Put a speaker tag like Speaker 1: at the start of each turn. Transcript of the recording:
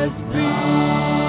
Speaker 1: has been.